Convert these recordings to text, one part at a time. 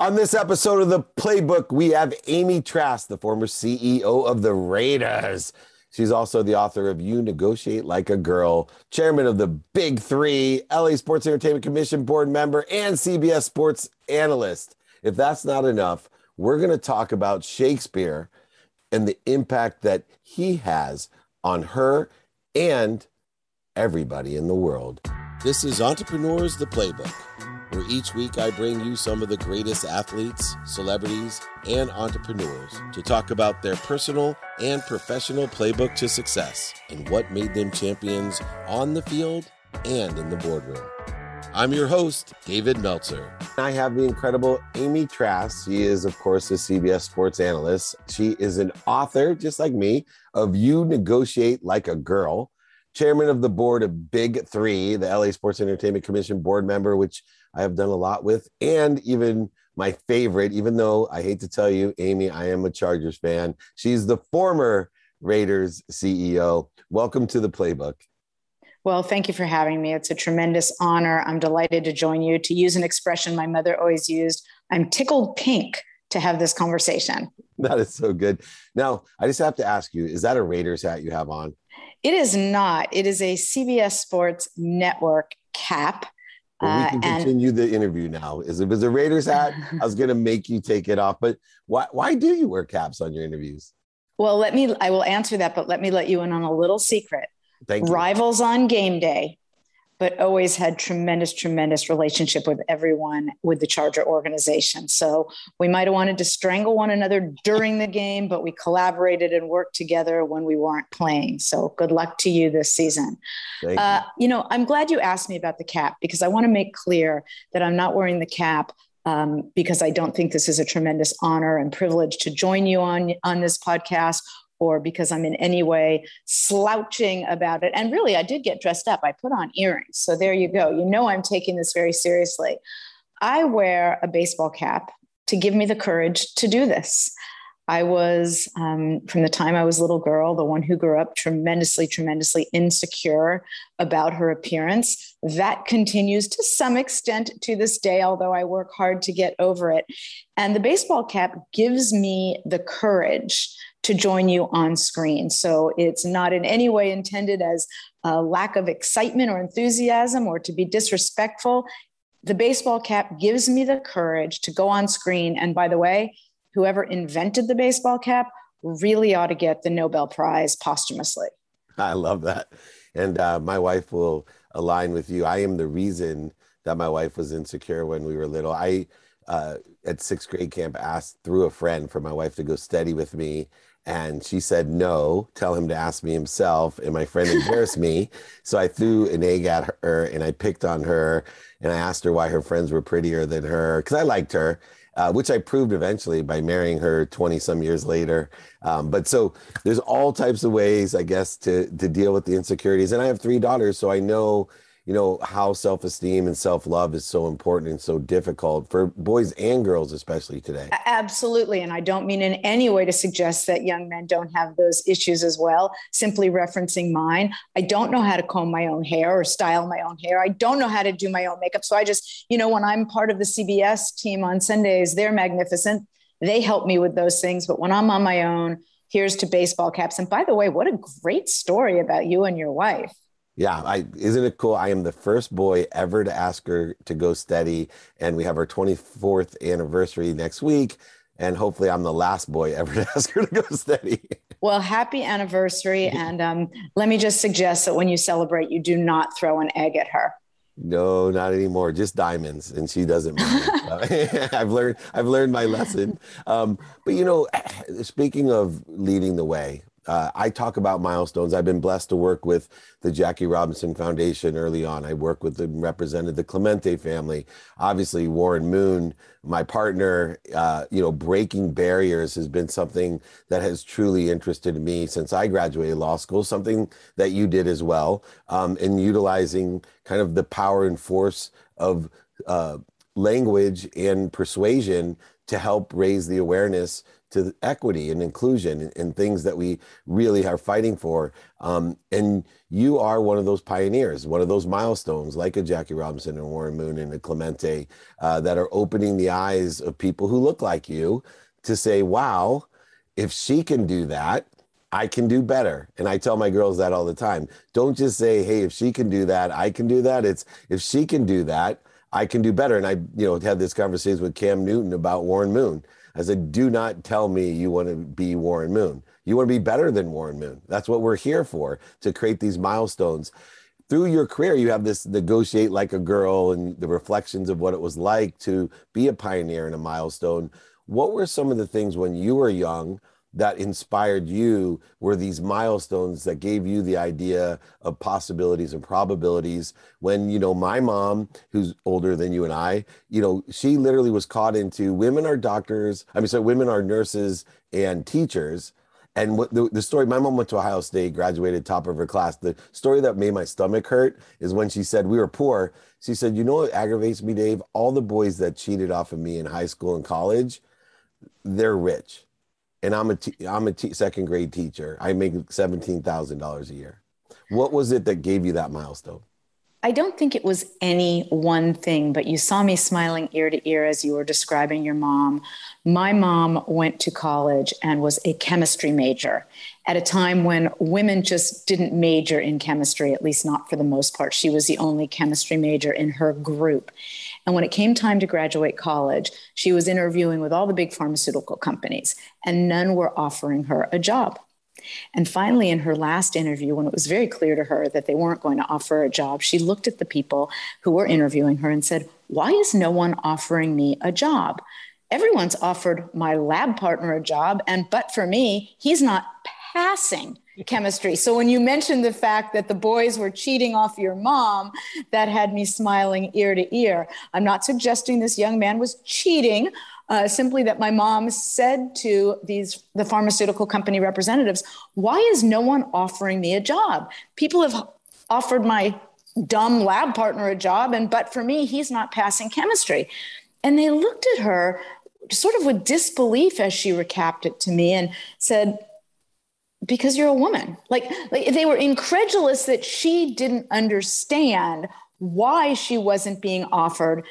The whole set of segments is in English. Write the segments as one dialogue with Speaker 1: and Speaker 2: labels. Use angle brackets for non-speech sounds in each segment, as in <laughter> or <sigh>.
Speaker 1: On this episode of the Playbook, we have Amy Trask, the former CEO of the Raiders. She's also the author of You Negotiate Like a Girl, chairman of the Big Three, LA Sports Entertainment Commission board member, and CBS Sports analyst. If that's not enough, we're going to talk about Shakespeare and the impact that he has on her and everybody in the world. This is Entrepreneurs the Playbook where each week I bring you some of the greatest athletes, celebrities, and entrepreneurs to talk about their personal and professional playbook to success and what made them champions on the field and in the boardroom. I'm your host, David Meltzer. I have the incredible Amy Trask. She is, of course, a CBS sports analyst. She is an author, just like me, of You Negotiate Like a Girl, chairman of the board of Big Three, the LA Sports Entertainment Commission board member, which I have done a lot with, and even my favorite, even though I hate to tell you, Amy, I am a Chargers fan. She's the former Raiders CEO. Welcome to the playbook.
Speaker 2: Well, thank you for having me. It's a tremendous honor. I'm delighted to join you. To use an expression my mother always used, I'm tickled pink to have this conversation.
Speaker 1: That is so good. Now, I just have to ask you is that a Raiders hat you have on?
Speaker 2: It is not. It is a CBS Sports Network cap.
Speaker 1: Well, we can uh, continue and, the interview now. Is it was a Raiders <laughs> hat? I was going to make you take it off, but why why do you wear caps on your interviews?
Speaker 2: Well, let me. I will answer that, but let me let you in on a little secret.
Speaker 1: Thank you.
Speaker 2: Rivals on game day but always had tremendous, tremendous relationship with everyone with the Charger organization. So we might have wanted to strangle one another during the game, but we collaborated and worked together when we weren't playing. So good luck to you this season. Uh, you. you know, I'm glad you asked me about the cap because I want to make clear that I'm not wearing the cap um, because I don't think this is a tremendous honor and privilege to join you on on this podcast or because I'm in any way slouching about it. And really, I did get dressed up. I put on earrings. So there you go. You know, I'm taking this very seriously. I wear a baseball cap to give me the courage to do this. I was, um, from the time I was a little girl, the one who grew up tremendously, tremendously insecure about her appearance. That continues to some extent to this day, although I work hard to get over it. And the baseball cap gives me the courage to join you on screen. So it's not in any way intended as a lack of excitement or enthusiasm or to be disrespectful. The baseball cap gives me the courage to go on screen. And by the way, whoever invented the baseball cap really ought to get the Nobel Prize posthumously.
Speaker 1: I love that. And uh, my wife will align with you. I am the reason that my wife was insecure when we were little. I, uh, at sixth grade camp, asked through a friend for my wife to go study with me and she said, no, tell him to ask me himself. And my friend embarrassed me. So I threw an egg at her and I picked on her. And I asked her why her friends were prettier than her because I liked her, uh, which I proved eventually by marrying her 20 some years later. Um, but so there's all types of ways, I guess, to, to deal with the insecurities. And I have three daughters. So I know you know how self-esteem and self-love is so important and so difficult for boys and girls especially today.
Speaker 2: Absolutely and i don't mean in any way to suggest that young men don't have those issues as well simply referencing mine. I don't know how to comb my own hair or style my own hair. I don't know how to do my own makeup so i just you know when i'm part of the cbs team on sundays they're magnificent. They help me with those things but when i'm on my own here's to baseball caps. And by the way what a great story about you and your wife
Speaker 1: yeah, I isn't it cool? I am the first boy ever to ask her to go steady, and we have our 24th anniversary next week. And hopefully, I'm the last boy <laughs> ever to ask her to go steady.
Speaker 2: Well, happy anniversary. <laughs> And um, let me just suggest that when you celebrate, you do not throw an egg at her.
Speaker 1: No, not anymore. Just diamonds, and she doesn't mind. <laughs> I've learned. I've learned my lesson. Um, but you know, speaking of leading the way, uh, I talk about milestones. I've been blessed to work with the Jackie Robinson Foundation early on. I work with and represented the Clemente family. Obviously, Warren Moon, my partner, uh, you know, breaking barriers has been something that has truly interested me since I graduated law school, something that you did as well, um, in utilizing kind of the power and force of uh, language and persuasion to help raise the awareness to equity and inclusion and, and, things that we really are fighting for. Um, and you are one of those pioneers, one of those milestones, like a Jackie Robinson and Warren Moon and a Clemente, uh, that are opening the eyes of people who look like you to say, wow, if she can do that, I can do better. And I tell my girls that all the time. Don't just say, hey, if she can do that, I can do that. It's if she can do that, I can do better. And I, you know, had this conversation with Cam Newton about Warren Moon. I said, do not tell me you want to be Warren Moon. You want to be better than Warren Moon. That's what we're here for, to create these milestones. Through your career, you have this negotiate like a girl and the reflections of what it was like to be a pioneer and a milestone. What were some of the things when you were young that inspired you were these milestones that gave you the idea of possibilities and probabilities when you know my mom who's older than you and i you know she literally was caught into women are doctors i mean so women are nurses and teachers. And what the, the story my mom went to ohio state graduated top of her class. The story that made my stomach hurt is when she said we were poor. She said you know what aggravates me dave? All the boys that cheated off of me in high school and college they're rich and I'm a t- I'm a t- second grade teacher. I make seventeen thousand dollars a year. What was it that gave you that milestone?
Speaker 2: I don't think it was any one thing, but you saw me smiling ear to ear as you were describing your mom. My mom went to college and was a chemistry major at a time when women just didn't major in chemistry, at least not for the most part. She was the only chemistry major in her group. And when it came time to graduate college, she was interviewing with all the big pharmaceutical companies, and none were offering her a job. And finally, in her last interview, when it was very clear to her that they weren't going to offer a job, she looked at the people who were interviewing her and said, Why is no one offering me a job? Everyone's offered my lab partner a job, and but for me, he's not passing chemistry. So when you mentioned the fact that the boys were cheating off your mom, that had me smiling ear to ear. I'm not suggesting this young man was cheating. Uh, simply that my mom said to these the pharmaceutical company representatives, "Why is no one offering me a job? People have offered my dumb lab partner a job, and but for me, he's not passing chemistry." And they looked at her sort of with disbelief as she recapped it to me and said, because you're a woman. Like, like they were incredulous that she didn't understand why she wasn't being offered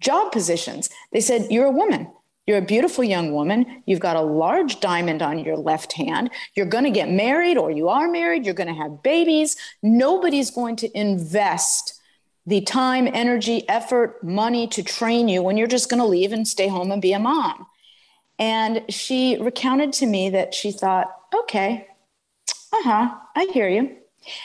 Speaker 2: job positions. They said, You're a woman. You're a beautiful young woman. You've got a large diamond on your left hand. You're going to get married, or you are married. You're going to have babies. Nobody's going to invest the time, energy, effort, money to train you when you're just going to leave and stay home and be a mom. And she recounted to me that she thought, okay, uh huh, I hear you.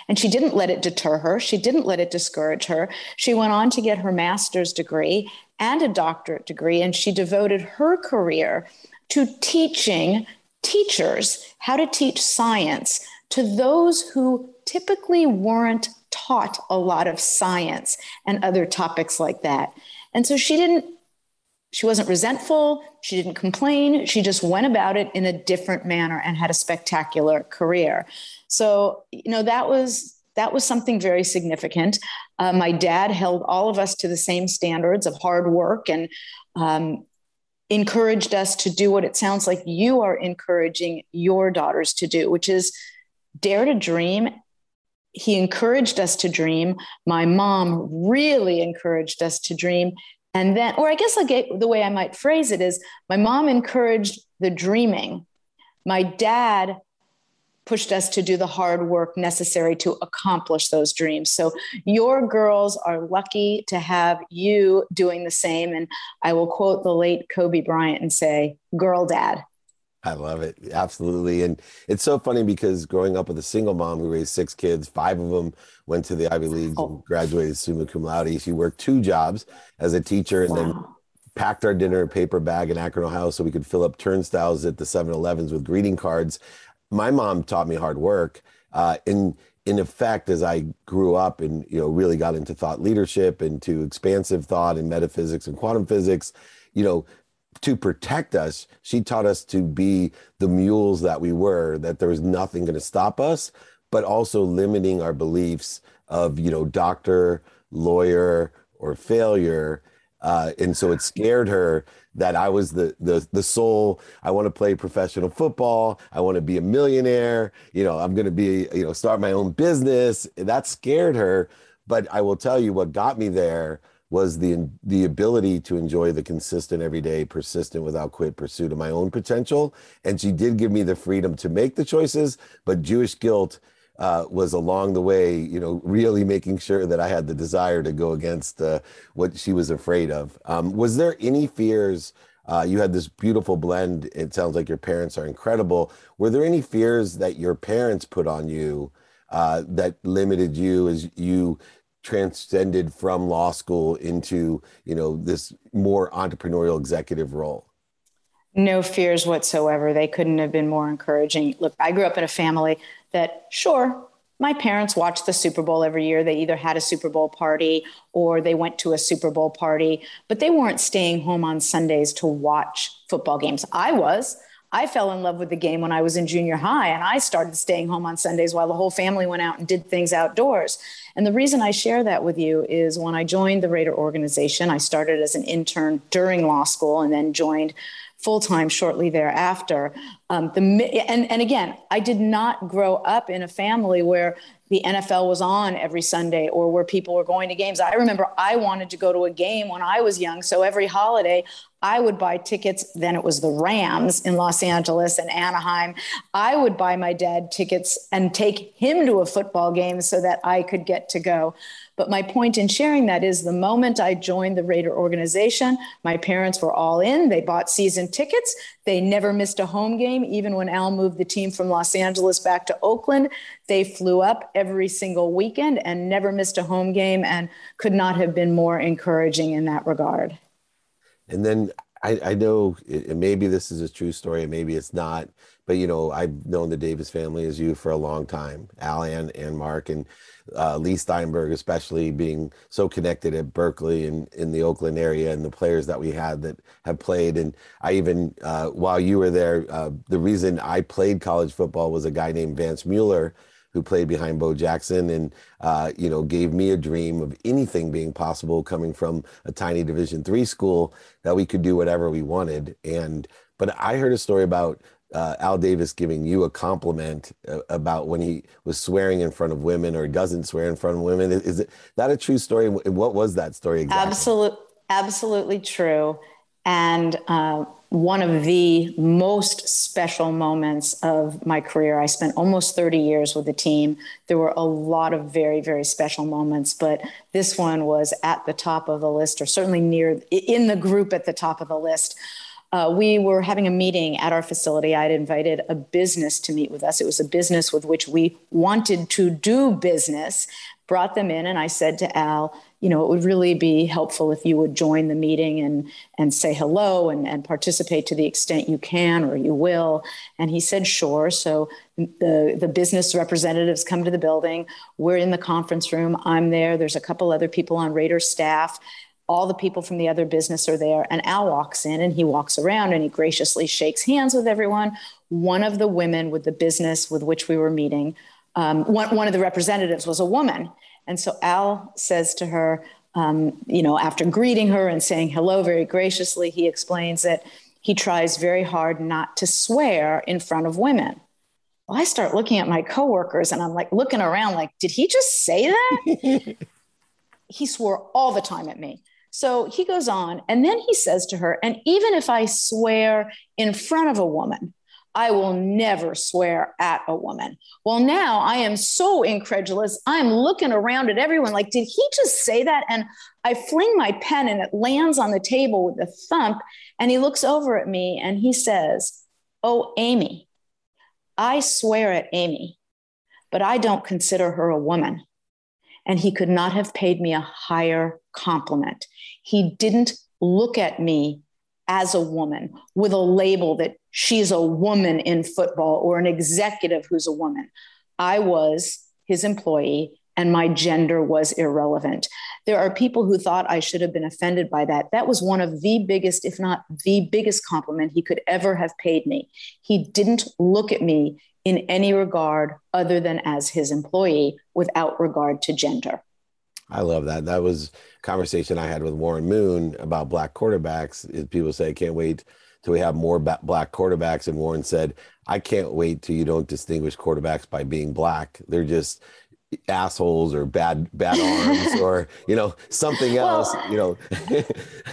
Speaker 2: And she didn't let it deter her. She didn't let it discourage her. She went on to get her master's degree and a doctorate degree, and she devoted her career to teaching teachers how to teach science to those who typically weren't taught a lot of science and other topics like that. And so she didn't she wasn't resentful. She didn't complain. She just went about it in a different manner and had a spectacular career. So, you know, that was that was something very significant. Uh, my dad held all of us to the same standards of hard work and um, encouraged us to do what it sounds like you are encouraging your daughters to do, which is dare to dream. He encouraged us to dream. My mom really encouraged us to dream. And then, or I guess like the way I might phrase it is my mom encouraged the dreaming. My dad pushed us to do the hard work necessary to accomplish those dreams. So your girls are lucky to have you doing the same. And I will quote the late Kobe Bryant and say, girl dad.
Speaker 1: I love it. Absolutely. And it's so funny because growing up with a single mom who raised six kids, five of them went to the Ivy League oh. and graduated summa cum laude. She worked two jobs as a teacher and wow. then packed our dinner paper bag in Akron, Ohio so we could fill up turnstiles at the 7-Elevens with greeting cards. My mom taught me hard work. Uh, in in effect, as I grew up and you know really got into thought leadership and to expansive thought and metaphysics and quantum physics, you know, to protect us, she taught us to be the mules that we were, that there was nothing going to stop us, but also limiting our beliefs of, you know, doctor, lawyer, or failure. Uh, and so it scared her that I was the the the soul. I want to play professional football. I want to be a millionaire. You know, I'm going to be you know start my own business. That scared her. But I will tell you what got me there was the the ability to enjoy the consistent everyday persistent without quit pursuit of my own potential and she did give me the freedom to make the choices but jewish guilt uh, was along the way you know really making sure that i had the desire to go against uh, what she was afraid of. Um, was there any fears uh, you had this beautiful blend it sounds like your parents are incredible. Were there any fears that your parents put on you uh, that limited you as you transcended from law school into you know this more entrepreneurial executive role?
Speaker 2: No fears whatsoever. They couldn't have been more encouraging. Look i grew up in a family that sure my parents watched the super bowl every year. They either had a super bowl party or they went to a super bowl party but they weren't staying home on sundays to watch football games. I was. I fell in love with the game when I was in junior high, and I started staying home on Sundays while the whole family went out and did things outdoors. And the reason I share that with you is when I joined the Raider organization, I started as an intern during law school and then joined full time shortly thereafter. Um, the and and again, I did not grow up in a family where the NFL was on every Sunday or where people were going to games. I remember I wanted to go to a game when I was young, so every holiday I would buy tickets. Then it was the Rams in Los Angeles and Anaheim. I would buy my dad tickets and take him to a football game so that I could get to go. But my point in sharing that is the moment I joined the Raider organization, my parents were all in. They bought season tickets. They never missed a home game. Even when Al moved the team from Los Angeles back to Oakland, they flew up every single weekend and never missed a home game and could not have been more encouraging in that regard.
Speaker 1: And then I, I know it, maybe this is a true story, maybe it's not. But you know, I've known the Davis family as you for a long time, Al and, and Mark, and uh, Leigh Steinberg, especially being so connected at Berkeley and in the Oakland area, and the players that we had that have played. And I even, uh, while you were there, uh, the reason I played college football was a guy named Vance Mueller who played behind Bo Jackson and uh, you know gave me a dream of anything being possible coming from a tiny Division three school that we could do whatever we wanted. And but I heard a story about uh, Al Davis giving you a compliment uh, about when he was swearing in front of women or doesn't swear in front of women. Is, is it that a true story? What was that story exactly?
Speaker 2: Absolutely, absolutely true. And uh, one of the most special moments of my career. I spent almost 30 years with the team. There were a lot of very, very special moments, but this one was at the top of the list, or certainly near in the group at the top of the list. Uh, we were having a meeting at our facility. I'd invited a business to meet with us. It was a business with which we wanted to do business, brought them in, and I said to Al, you know, it would really be helpful if you would join the meeting and and say hello and, and participate to the extent you can or you will. And he said, sure. So the the business representatives come to the building. We're in the conference room. I'm there. There's a couple other people on Raider staff. All the people from the other business are there. And Al walks in and he walks around and he graciously shakes hands with everyone. One of the women with the business with which we were meeting, um, one, one of the representatives was a woman. And so Al says to her, um, you know, after greeting her and saying hello very graciously, he explains that he tries very hard not to swear in front of women. Well, I start looking at my coworkers and I'm like looking around, like, did he just say that? <laughs> he swore all the time at me. So he goes on, and then he says to her, and even if I swear in front of a woman, I will never swear at a woman. Well, now I am so incredulous. I'm looking around at everyone like, did he just say that? And I fling my pen and it lands on the table with a thump. And he looks over at me and he says, Oh, Amy, I swear at Amy, but I don't consider her a woman. And he could not have paid me a higher compliment. He didn't look at me as a woman with a label that she's a woman in football or an executive who's a woman. I was his employee and my gender was irrelevant. There are people who thought I should have been offended by that. That was one of the biggest, if not the biggest compliment he could ever have paid me. He didn't look at me in any regard other than as his employee without regard to gender.
Speaker 1: I love that. That was a conversation I had with Warren Moon about black quarterbacks. People say, I can't wait till we have more black quarterbacks. And Warren said, I can't wait till you don't distinguish quarterbacks by being black. They're just assholes or bad bad <laughs> arms or you know something else well, you know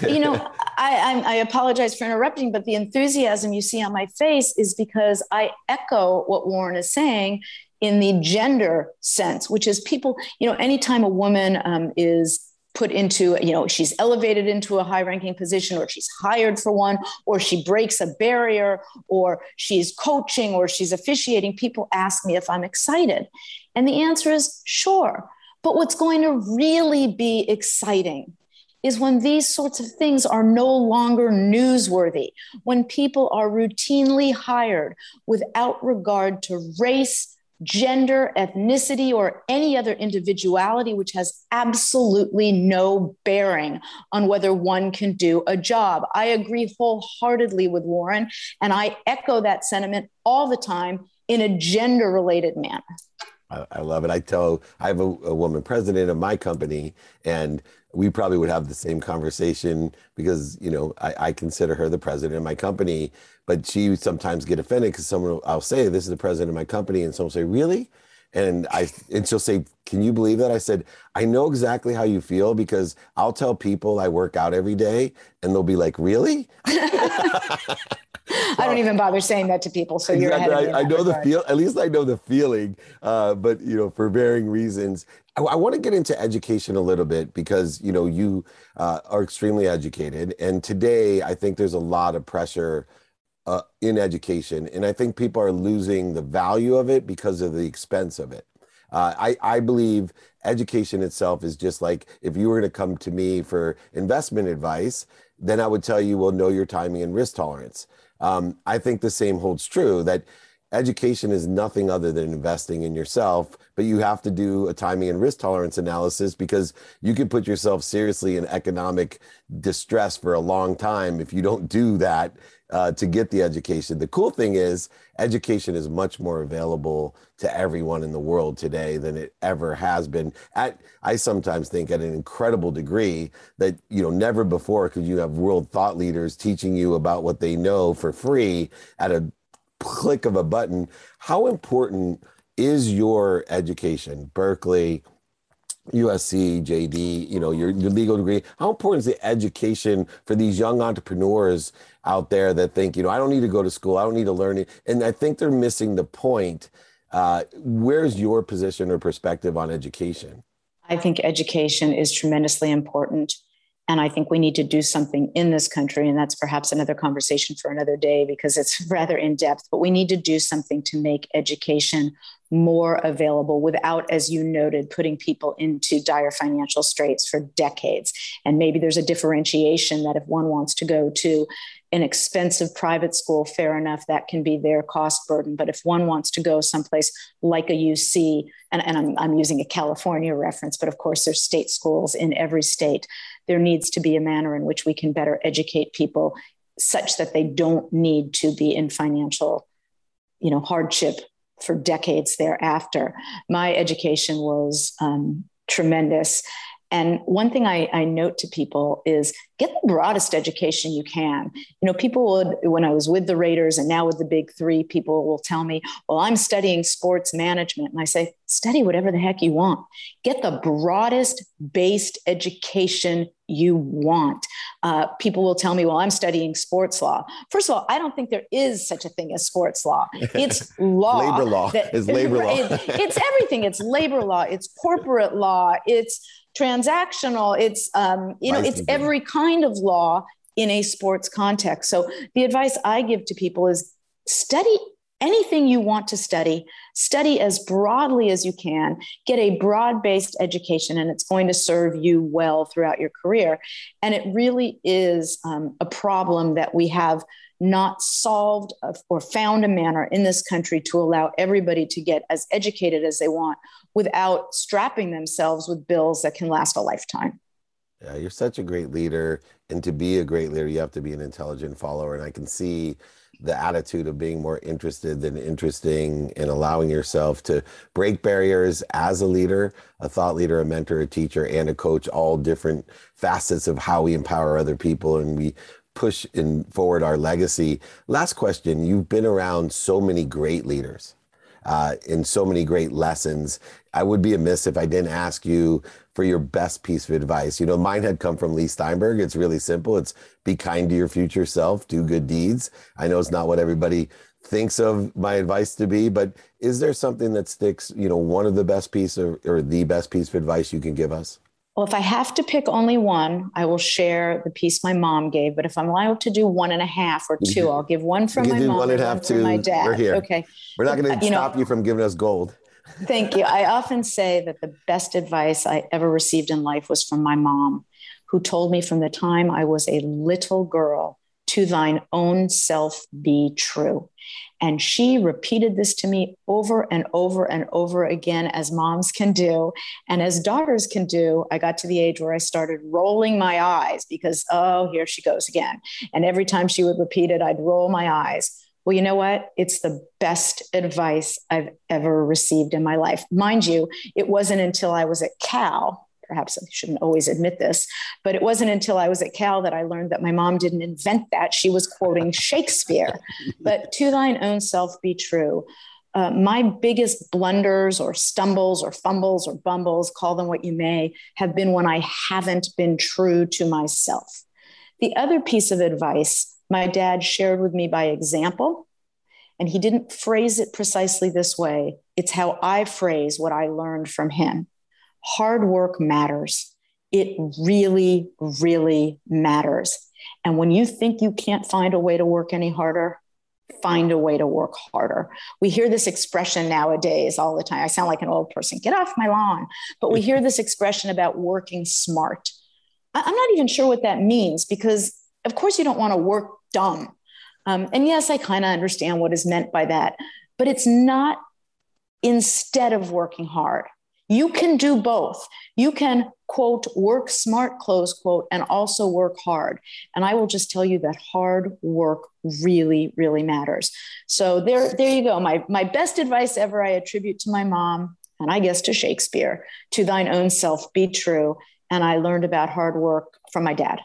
Speaker 2: you know <laughs> I, I apologize for interrupting but the enthusiasm you see on my face is because i echo what warren is saying in the gender sense which is people you know anytime a woman um, is put into you know she's elevated into a high ranking position or she's hired for one or she breaks a barrier or she's coaching or she's officiating people ask me if i'm excited. And the answer is sure. But what's going to really be exciting is when these sorts of things are no longer newsworthy, when people are routinely hired without regard to race, gender, ethnicity, or any other individuality, which has absolutely no bearing on whether one can do a job. I agree wholeheartedly with Warren, and I echo that sentiment all the time in a gender related manner.
Speaker 1: I, love it. I tell I have a, a woman president of my company, and we probably would have the same conversation because you know I, I, consider her the president of my company but she sometimes get offended because someone I'll say this is the president of my company and someone will say really and I and she'll say can you believe that I said I know exactly how you feel because I'll tell people I work out every day and they'll be like really <laughs> <laughs>
Speaker 2: I don't even bother saying that to people. So you're exactly. ahead
Speaker 1: I, I know regard. the feel. At least I know the feeling. Uh, but you know, for varying reasons, I, I want to get into education a little bit because you know you uh, are extremely educated, and today I think there's a lot of pressure uh, in education, and I think people are losing the value of it because of the expense of it. Uh, I, I believe education itself is just like if you were to come to me for investment advice, then I would tell you, well, know your timing and risk tolerance. Um, I think the same holds true that education is nothing other than investing in yourself, but you have to do a timing and risk tolerance analysis because you can put yourself seriously in economic distress for a long time if you don't do that uh, to get the education. The cool thing is, education is much more available to everyone in the world today than it ever has been. At I sometimes think at an incredible degree that you know never before could you have world thought leaders teaching you about what they know for free at a click of a button. How important is your education, Berkeley, USC, JD, you know, your, your legal degree. How important is the education for these young entrepreneurs out there that think, you know, I don't need to go to school, I don't need to learn it. And I think they're missing the point. Uh, where's your position or perspective on education?
Speaker 2: I think education is tremendously important. And I think we need to do something in this country. And that's perhaps another conversation for another day because it's <laughs> rather in depth. But we need to do something to make education more available without, as you noted, putting people into dire financial straits for decades. And maybe there's a differentiation that if one wants to go to an expensive private school, fair enough, that can be their cost burden. But if one wants to go someplace like a UC, and, and I'm, I'm using a California reference, but of course there's state schools in every state, there needs to be a manner in which we can better educate people such that they don't need to be in financial you know hardship for decades thereafter. My education was um, tremendous and one thing I, I, note to people is get the broadest education you can. You know, people would, when I was with the Raiders and now with the big three, people will tell me, well, I'm studying sports management. And I say, study whatever the heck you want. Get the broadest based education you want. Uh, people will tell me, well, I'm studying sports law. First of all, I don't think there is such a thing as sports law. <laughs> It's law.
Speaker 1: labor law that, is labor <laughs> law.
Speaker 2: it, it's everything. It's labor law. It's corporate law. It's transactional. It's um, you know it's every kind of law in a sports context. So the advice i give to people is study anything you want to study study as broadly as you can get a broad-based education and it's going to serve you well throughout your career and it really is um, a problem that we have not solved or found a manner in this country to allow everybody to get as educated as they want without strapping themselves with bills that can last a lifetime.
Speaker 1: Yeah, you're such a great leader. And to be a great leader, you have to be an intelligent follower. And I can see the attitude of being more interested than interesting and allowing yourself to break barriers as a leader, a thought leader, a mentor, a teacher, and a coach, all different facets of how we empower other people and we push in forward our legacy. Last question you've been around so many great leaders uh, in so many great lessons. I would be amiss if I didn't ask you for your best piece of advice. You know, mine had come from Leigh Steinberg. It's really simple. It's be kind to your future self, do good deeds. I know it's not what everybody thinks of my advice to be, but is there something that sticks, you know, one of the best piece of, or the best piece of advice you can give us?
Speaker 2: Well, if I have to pick only one, I will share the piece my mom gave. But if I'm allowed to do one and a half or two, I'll give one from my mom one and, one from my dad.
Speaker 1: We're here.
Speaker 2: Okay.
Speaker 1: We're not going to stop know, you from giving us gold.
Speaker 2: Thank you. I often say that the best advice I ever received in life was from my mom, who told me from the time I was a little girl to thine own self be true. And she repeated this to me over and over and over again, as moms can do. And as daughters can do, I got to the age where I started rolling my eyes because, oh, here she goes again. And every time she would repeat it, I'd roll my eyes. Well, you know what? It's the best advice I've ever received in my life. Mind you, it wasn't until I was at Cal perhaps I shouldn't always admit this, but it wasn't until I was at Cal that I learned that my mom didn't invent that. She was quoting <laughs> Shakespeare. but to thine own self be true. Uh, my biggest blunders or stumbles or fumbles or bumbles, call them what you may, have been when I haven't been true to myself. The other piece of advice my dad shared with me by example, and he didn't phrase it precisely this way. It's how I phrase what I learned from him hard work matters. It really, really matters. And when you think you can't find a way to work any harder, find a way to work harder. We hear this expression nowadays all the time. I sound like an old person get off my lawn. But we hear this expression about working smart. I'm not even sure what that means because, of course, you don't want to work dumb. Um, and yes, I kind of understand what is meant by that, but it's not instead of working hard. You can do both. You can, quote, work smart, close quote, and also work hard. And I will just tell you that hard work really, really matters. So there, there you go. My, my best advice ever I attribute to my mom, and I guess to Shakespeare, to thine own self be true. And I learned about hard work from my dad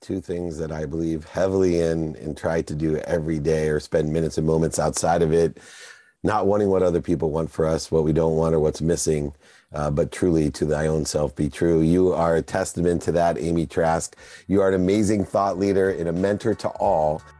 Speaker 1: two things that I believe heavily in and try to do every day or spend minutes and moments outside of it not wanting what other people want for us, what we don't want, or what's missing, uh, but truly to thy own self be true. You are a testament to that, Amy Trask. You are an amazing thought leader and a mentor to all.